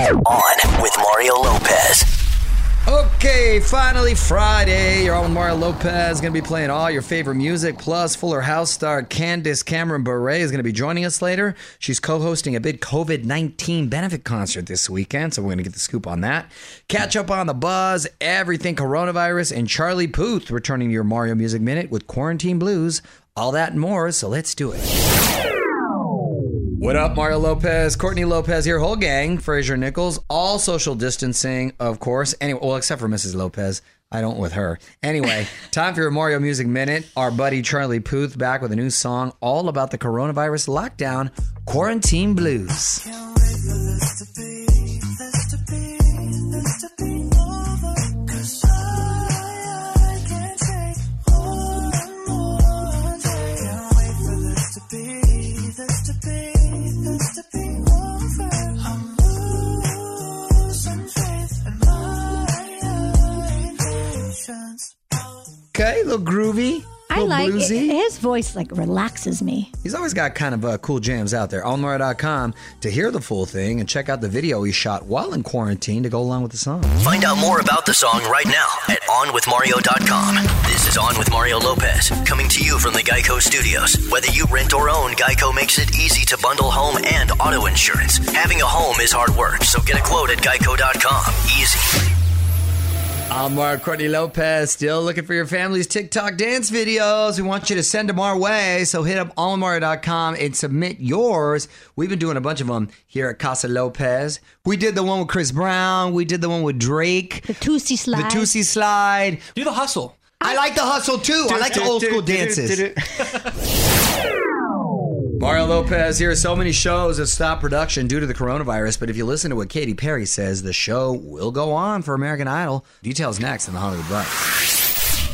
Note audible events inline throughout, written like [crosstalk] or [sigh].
On with Mario Lopez. Okay, finally Friday. You're on with Mario Lopez. Going to be playing all your favorite music. Plus, Fuller House star Candace Cameron Bure is going to be joining us later. She's co-hosting a big COVID nineteen benefit concert this weekend, so we're going to get the scoop on that. Catch up on the buzz, everything coronavirus, and Charlie Puth returning to your Mario Music Minute with Quarantine Blues. All that and more. So let's do it. What up, Mario Lopez, Courtney Lopez here, whole gang, Fraser Nichols, all social distancing, of course. Anyway, well, except for Mrs. Lopez. I don't with her. Anyway, [laughs] time for your Mario Music Minute. Our buddy Charlie Puth back with a new song all about the coronavirus lockdown, Quarantine Blues. Okay, a little groovy. I little like it. bluesy. His voice like relaxes me. He's always got kind of uh, cool jams out there. OnMario.com to hear the full thing and check out the video he shot while in quarantine to go along with the song. Find out more about the song right now at OnWithMario.com. This is On with Mario Lopez, coming to you from the Geico Studios. Whether you rent or own, Geico makes it easy to bundle home and auto insurance. Having a home is hard work, so get a quote at Geico.com. Easy. I'm Mark Courtney Lopez, still looking for your family's TikTok dance videos. We want you to send them our way, so hit up onmario.com and submit yours. We've been doing a bunch of them here at Casa Lopez. We did the one with Chris Brown. We did the one with Drake. The Toosie slide. The Toosie Slide. Do the hustle. I like the hustle too. I like the old school dances. [laughs] Mario Lopez here. So many shows have stopped production due to the coronavirus, but if you listen to what Katy Perry says, the show will go on for American Idol. Details next in the Hollywood Buzz.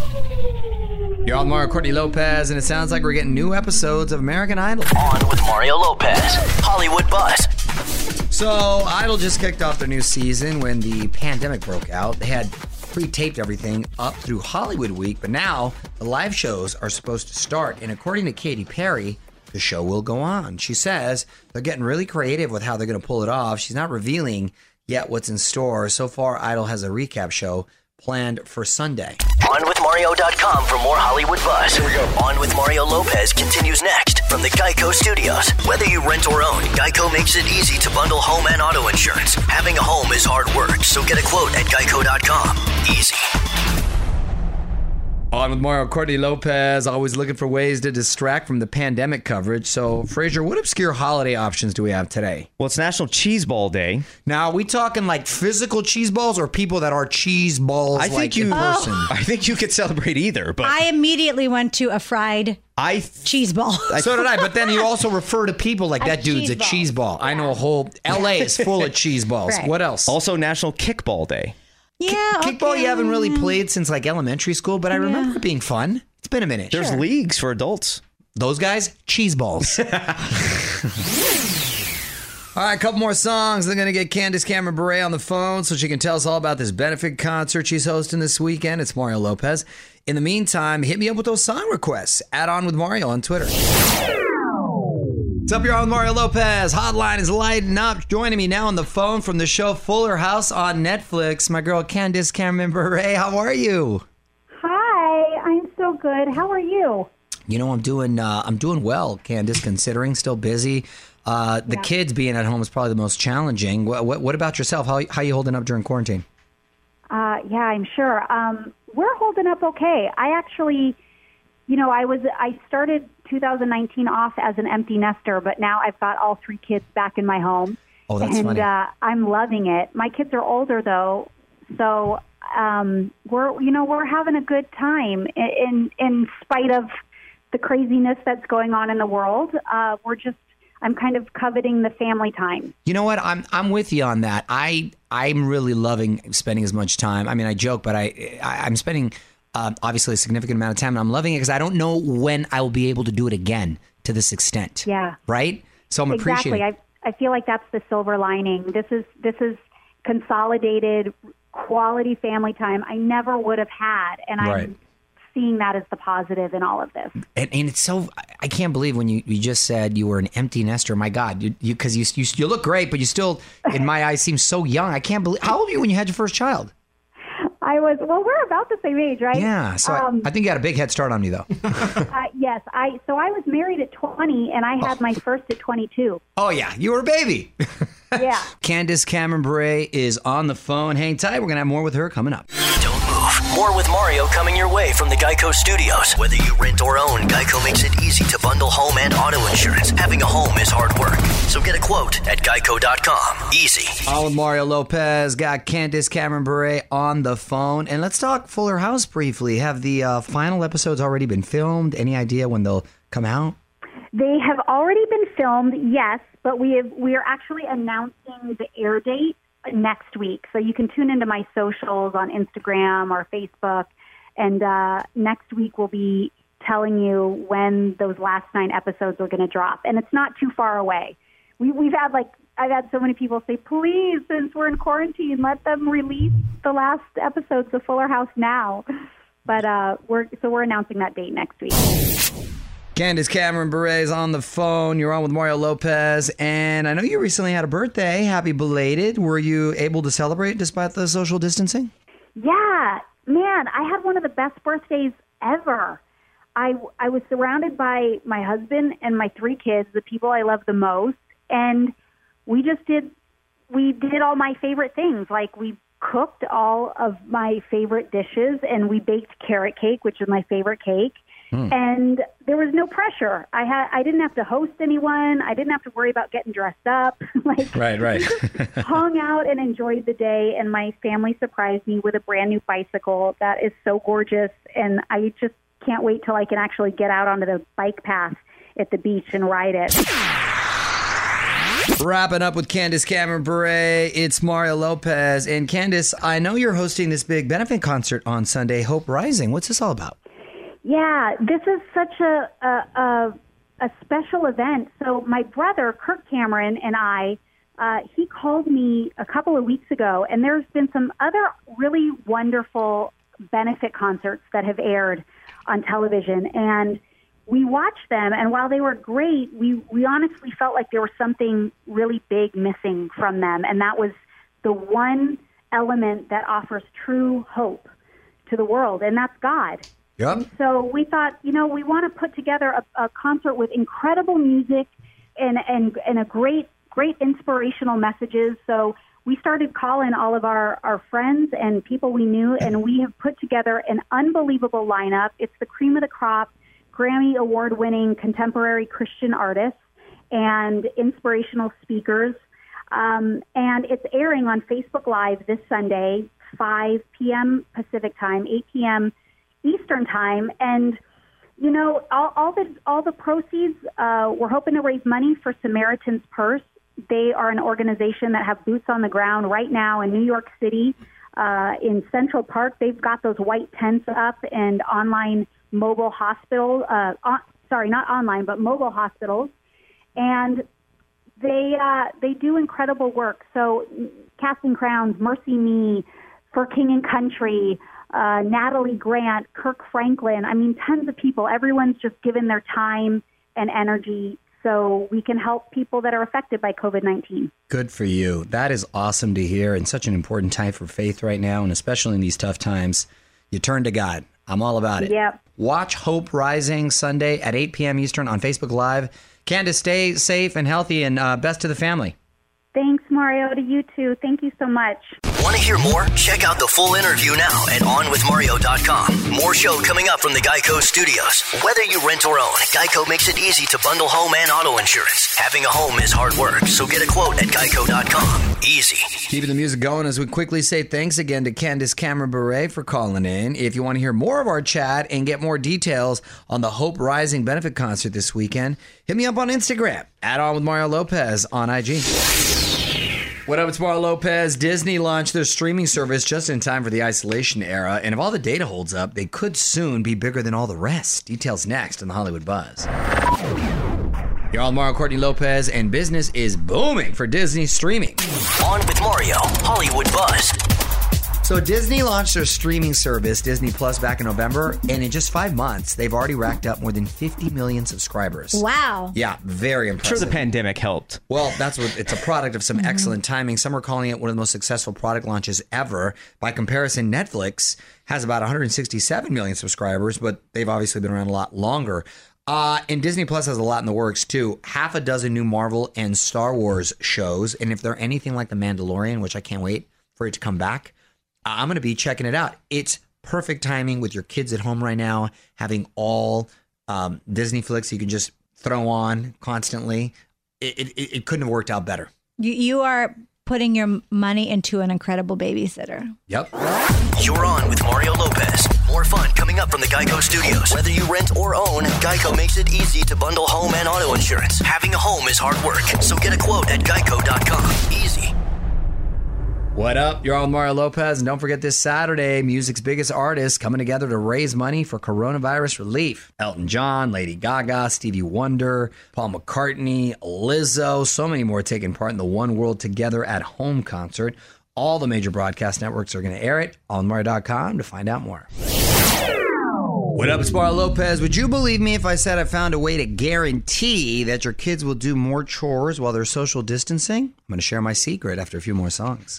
You're on Mario Courtney Lopez, and it sounds like we're getting new episodes of American Idol. On with Mario Lopez. Hollywood Buzz. So, Idol just kicked off their new season when the pandemic broke out. They had pre taped everything up through Hollywood Week, but now the live shows are supposed to start. And according to Katy Perry, the show will go on. She says they're getting really creative with how they're going to pull it off. She's not revealing yet what's in store. So far, Idol has a recap show planned for Sunday. OnWithMario.com for more Hollywood buzz. Here we go. On with Mario Lopez continues next from the Geico Studios. Whether you rent or own, Geico makes it easy to bundle home and auto insurance. Having a home is hard work, so get a quote at Geico.com. Easy. On with Mario Courtney Lopez, always looking for ways to distract from the pandemic coverage. So, Frazier, what obscure holiday options do we have today? Well, it's National Cheese Ball Day. Now, are we talking like physical cheese balls or people that are cheese balls I think like you. in person? Oh. I think you could celebrate either, but I immediately went to a fried I cheese ball. So did I, but then you [laughs] also refer to people like A that dude's cheese a ball. cheese ball. I know a whole LA is full of cheese balls. [laughs] Right. What else? also National Kickball Day. Yeah, Kickball okay. you haven't really mm-hmm. played since like elementary school, but I remember it being fun. It's been a minute. There's leagues for adults. Those guys, cheese balls. [laughs] All right, a couple more songs. They're going to get Candace Cameron Bure on the phone so she can tell us all about this benefit concert she's hosting this weekend. It's Mario Lopez. In the meantime, hit me up with those song requests. Add on with Mario on Twitter. What's up, with Mario Lopez. Hotline is lighting up. Joining me now on the phone from the show Fuller House on Netflix, my girl Candace Cameron Bure. How are you? Hi, I'm so good. How are you? You know, I'm doing uh, I'm doing well, Candace. Considering still busy. Uh, the kids being at home is probably the most challenging. What, what, what about yourself? How how you holding up during quarantine? Uh, yeah, I'm sure. Um, we're holding up okay. I actually, you know, I was I started 2019 off as an empty nester, but now I've got all three kids back in my home, Oh, that's and funny. Uh, I'm loving it. My kids are older though, so um, we're you know we're having a good time in in, in spite of the craziness that's going on in the world. Uh, we're just I'm kind of coveting the family time. You know what? I'm I'm with you on that. I I'm really loving spending as much time. I mean, I joke, but I, I I'm spending uh, obviously a significant amount of time, and I'm loving it because I don't know when I will be able to do it again to this extent. Yeah. Right. So I'm exactly. appreciating. I I feel like that's the silver lining. This is this is consolidated quality family time I never would have had, and Right. I'm seeing that as the positive in all of this. And, and it's so I can't believe when you, you just said you were an empty nester. My God, you because you, you you look great, but you still, in my eyes, seem so young. I can't believe. How old were you when you had your first child? I was well. We're about the same age, right? Yeah, so I- Um, I, think you had a big head start on me though. [laughs] uh, yes. I so I was married at 20, and I had my first at 22. oh yeah, you were a baby. Yeah. [laughs] Candace Cameron Bure is on the phone. Hang tight. We're gonna have more with her coming up. Don't. More with Mario coming your way from the Geico Studios. Whether you rent or own, Geico makes it easy to bundle home and auto insurance. Having a home is hard work. So get a quote at geico.com. Easy. On with Mario Lopez. Got Candace Cameron Bure on the phone, and let's talk Fuller House briefly. Have the uh, final episodes already been filmed? Any idea when they'll come out? They have already been filmed, yes, but we have we are actually announcing the air date next week. So you can tune into my socials on Instagram or Facebook, and uh, next week we'll be telling you when those last nine episodes are going to drop, and it's not too far away. We, we've had like I've had so many people say, please, since we're in quarantine, let them release the last episodes of Fuller House now. But uh, we're so we're announcing that date next week. Candace Cameron Bure is on the phone. You're on with Mario Lopez, and I know you recently had a birthday. Happy belated. Were you able to celebrate despite the social distancing? Yeah, man, I had one of the best birthdays ever. I I was surrounded by my husband and my three kids, the people I love the most, and we just did we did all my favorite things. Like we cooked all of my favorite dishes and we baked carrot cake, which is my favorite cake. Hmm. And there was no pressure. I had I didn't have to host anyone. I didn't have to worry about getting dressed up. [laughs] like Right, right. [laughs] hung out and enjoyed the day and my family surprised me with a brand new bicycle that is so gorgeous and I just can't wait till I can actually get out onto the bike path at the beach and ride it. Wrapping up with Candace Cameron Bure, it's Mario Lopez. And Candace, I know you're hosting this big benefit concert on Sunday, Hope Rising. What's this all about? Yeah, this is such a a, a, a special event. So my brother Kirk Cameron and I, uh, he called me a couple of weeks ago, and there's been some other really wonderful benefit concerts that have aired on television, and we watched them. And while they were great, we we honestly felt like there was something really big missing from them, and that was the one element that offers true hope to the world, and that's God. Yep. So we thought, you know, we want to put together a, a concert with incredible music and, and and a great great inspirational messages. So we started calling all of our, our friends and people we knew, and we have put together an unbelievable lineup. It's the cream of the crop, Grammy award winning contemporary Christian artists and inspirational speakers. Um, and it's airing on Facebook Live this Sunday, 5 p.m. Pacific time, 8 p.m. Eastern time. And you know, all, all the all the proceeds, uh, we're hoping to raise money for Samaritan's Purse. They are an organization that have boots on the ground right now in New York City, uh, in Central Park. They've got those white tents up and online mobile hospital. Uh, on, sorry, not online, but mobile hospitals, and they uh, they do incredible work. So, Casting Crowns, MercyMe, for King and Country uh, Natalie Grant, Kirk Franklin. I mean, tons of people. Everyone's just given their time and energy so we can help people that are affected by COVID 19. Good for you. That is awesome to hear and such an important time for faith right now, and especially in these tough times. You turn to God. I'm all about it. Yep. Watch Hope Rising Sunday at 8 p.m. Eastern on Facebook Live. Candace, stay safe and healthy, and uh, best to the family. Thanks, Mario. To you too. Thank you so much. Want to hear more? Check out the full interview now at OnWithMario.com. More show coming up from the Geico Studios. Whether you rent or own, Geico makes it easy to bundle home and auto insurance. Having a home is hard work, so get a quote at Geico.com. Easy. Keeping the music going as we quickly say thanks again to Candace Cameron Bure for calling in. If you want to hear more of our chat and get more details on the Hope Rising benefit concert this weekend, hit me up on Instagram at On with Mario Lopez on IG. What up, it's Mario Lopez. Disney launched their streaming service just in time for the isolation era, and if all the data holds up, they could soon be bigger than all the rest. Details next on the Hollywood Buzz. You're on Mario Courtney Lopez, and business is booming for Disney streaming. On with Mario, Hollywood Buzz. So Disney launched their streaming service, Disney Plus, back in November, and in just five months, they've already racked up more than 50 million subscribers. Wow. Yeah, very I'm sure impressive. the pandemic helped. Well, that's what it's a product of some excellent timing. Some are calling it one of the most successful product launches ever. By comparison, Netflix has about 167 million subscribers, but they've obviously been around a lot longer. Uh, and Disney Plus has a lot in the works too. Half a dozen new Marvel and Star Wars shows, and if they're anything like The Mandalorian, which I can't wait for it to come back, I'm going to be checking it out. It's perfect timing with your kids at home right now, having all um, Disney flicks you can just throw on constantly. It, it, it couldn't have worked out better. You, you are putting your money into an incredible babysitter. Yep. You're on with Mario Lopez. More fun coming up from the Geico Studios. Whether you rent or own, Geico makes it easy to bundle home and auto insurance. Having a home is hard work, so get a quote at Geico.com. Easy. What up? You're on Mario Lopez. And don't forget this Saturday, music's biggest artists coming together to raise money for coronavirus relief. Elton John, Lady Gaga, Stevie Wonder, Paul McCartney, Lizzo, so many more taking part in the One World Together at Home concert. All the major broadcast networks are going to air it on Mario.com to find out more. What up, it's Lopez. Would you believe me if I said I found a way to guarantee that your kids will do more chores while they're social distancing? I'm going to share my secret after a few more songs.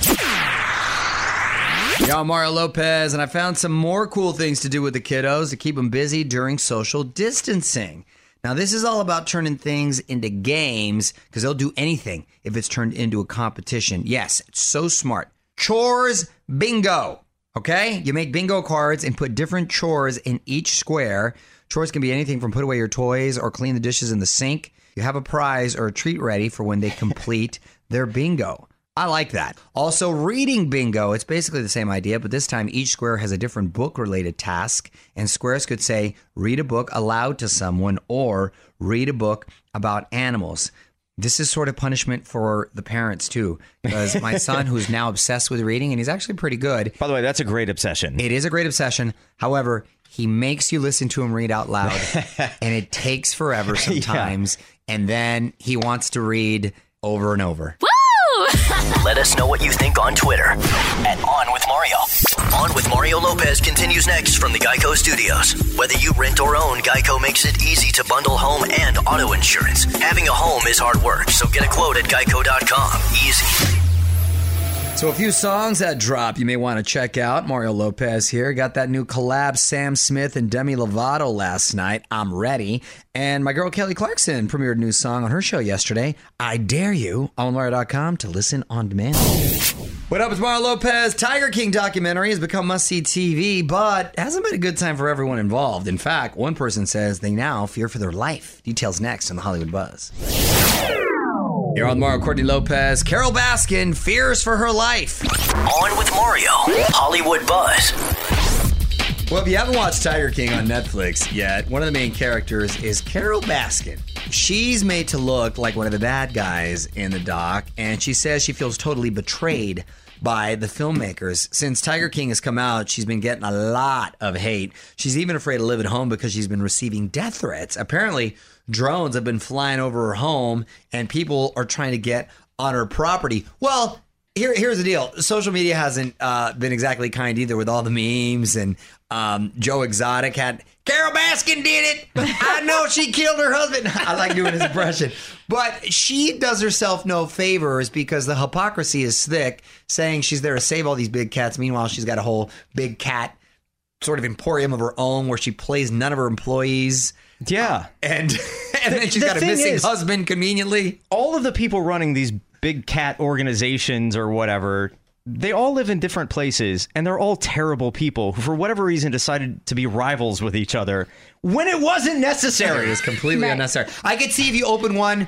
I'm Mario Lopez, and I found some more cool things to do with the kiddos to keep them busy during social distancing. Now, this is all about turning things into games because they'll do anything if it's turned into a competition. Yes, it's so smart. Chores bingo. Okay? You make bingo cards and put different chores in each square. Chores can be anything from put away your toys or clean the dishes in the sink. You have a prize or a treat ready for when they complete [laughs] their bingo. I like that. Also, reading bingo, it's basically the same idea, but this time each square has a different book related task. And squares could say, read a book aloud to someone or read a book about animals. This is sort of punishment for the parents too, because my [laughs] son, who's now obsessed with reading, and he's actually pretty good, By the way, that's a great obsession. it is a great obsession. However, he makes you listen to him read out loud, [laughs] and it takes forever sometimes. And then he wants to read over and over. Woo! [laughs] Let us know what you think on Twitter at On with Mario. On with Mario Lopez continues next from the Geico Studios. Whether you rent or own, Geico makes it easy to bundle home and auto insurance. Having a home is hard work, so get a quote at geico.com. Easy. So, a few songs that drop you may want to check out. Mario Lopez here. Got that new collab, Sam Smith and Demi Lovato last night. I'm ready. And my girl Kelly Clarkson premiered a new song on her show yesterday. I dare you on Mario.com to listen on demand. What up, it's Mario Lopez. Tiger King documentary has become must see TV, but hasn't been a good time for everyone involved. In fact, one person says they now fear for their life. Details next on the Hollywood Buzz. Here on Mario Courtney Lopez, Carole Baskin fears for her life. On with Mario, Hollywood Buzz. Well, if you haven't watched Tiger King on Netflix yet, one of the main characters is Carole Baskin. She's made to look like one of the bad guys in the doc, and she says she feels totally betrayed by the filmmakers. Since Tiger King has come out, she's been getting a lot of hate. She's even afraid to live at home because she's been receiving death threats. Apparently, drones have been flying over her home, and people are trying to get on her property. Well, here, here's the deal. Social media hasn't uh, been exactly kind either with all the memes and um, Joe Exotic had Carole Baskin did it. I know she killed her husband. [laughs] I like doing his impression, but she does herself no favors because the hypocrisy is thick, saying she's there to save all these big cats. Meanwhile, she's got a whole big cat sort of emporium of her own where she plays none of her employees. Yeah. And [laughs] and then she's the got a missing is- husband conveniently. All of the people running these big cat organizations or whatever, they all live in different places and they're all terrible people who, for whatever reason, decided to be rivals with each other when it wasn't necessary. It necessary. was completely unnecessary. I could see if you open one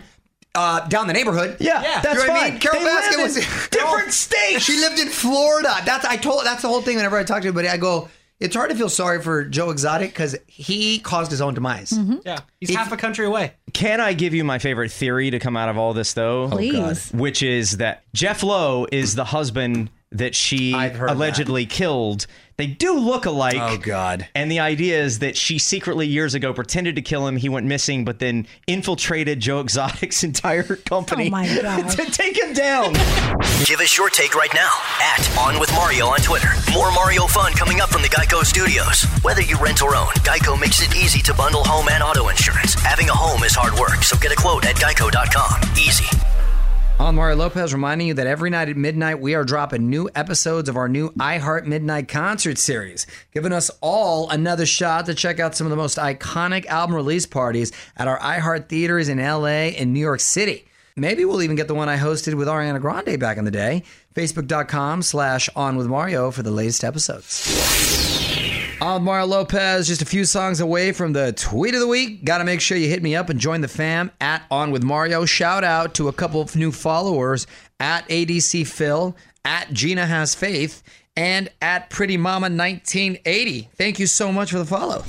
uh, down the neighborhood. Yeah, You that's know what I fine. mean? Carol They Baskin live was in [laughs] different states. She lived in Florida. That's I told. That's the whole thing. Whenever I talk to anybody, I go. It's hard to feel sorry for Joe Exotic because he caused his own demise. Mm-hmm. Yeah, he's half a country away. Can I give you my favorite theory to come out of all this, though? Oh, Please. Which is that Jeff Lowe is the husband that she I've heard allegedly killed. They do look alike. Oh, God. And the idea is that she secretly years ago pretended to kill him. He went missing, but then infiltrated Joe Exotic's [laughs] entire company Oh, my [laughs] to take him down. Give us your take right now at On With Mario on Twitter. More Mario fun coming up from the Geico Studios. Whether you rent or own, Geico makes it easy to bundle home and auto insurance. Having a home is hard work, so get a quote at geico.com. Easy. I'm Mario Lopez reminding you that every night at midnight we are dropping new episodes of our new iHeart Midnight Concert Series, giving us all another shot to check out some of the most iconic album release parties at our iHeart theaters in LA and New York City. Maybe we'll even get the one I hosted with Ariana Grande back in the day. Facebook.com slash on with Mario for the latest episodes. Mario Lopez, just a few songs away from the tweet of the week. Got to make sure you hit me up and join the fam at On With Mario. Shout out to a couple of new followers at ADC Phil, at Gina Has Faith, and at Pretty Mama 1980. Thank you so much for the follow.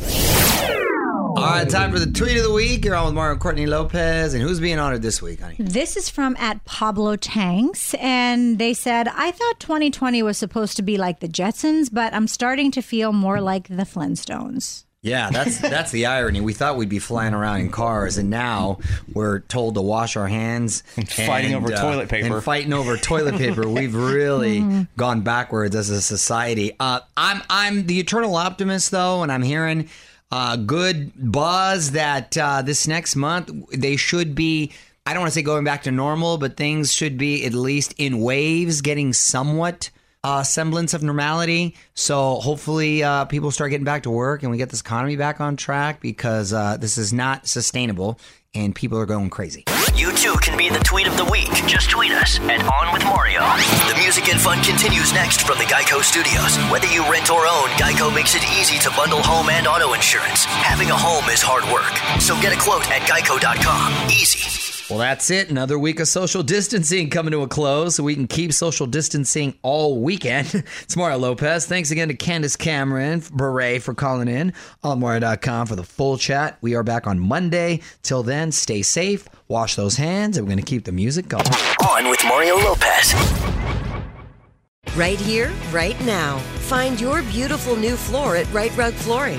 All right, time for the tweet of the week. You're on with Mario Courtney Lopez. And who's being honored this week, honey? This is from at Pablo Tanks, and they said, I thought 2020 was supposed to be like the Jetsons, but I'm starting to feel more like the Flintstones. Yeah, that's [laughs] that's the irony. We thought we'd be flying around in cars, and now we're told to wash our hands and [laughs] fighting over toilet paper. And fighting over toilet paper. [laughs] We've really gone backwards as a society. Uh, I'm I'm the eternal optimist though, and I'm hearing uh, good buzz that uh, this next month they should be. I don't want to say going back to normal, but things should be at least in waves, getting somewhat uh, semblance of normality. So hopefully, uh, people start getting back to work and we get this economy back on track because uh, this is not sustainable and people are going crazy. You too can be the tweet of the week. Just tweet us at On With Mario. The music and fun continues next from the Geico Studios. Whether you rent or own, Geico makes it easy to bundle home and auto insurance. Having a home is hard work, so get a quote at geico.com. Easy. Well, that's it. Another week of social distancing coming to a close so we can keep social distancing all weekend. [laughs] it's Mario Lopez. Thanks again to Candace Cameron Bure for calling in on Mario.com for the full chat. We are back on Monday. Till then, stay safe, wash those hands, and we're going to keep the music going. On with Mario Lopez. Right here, right now. Find your beautiful new floor at Right Rug Flooring.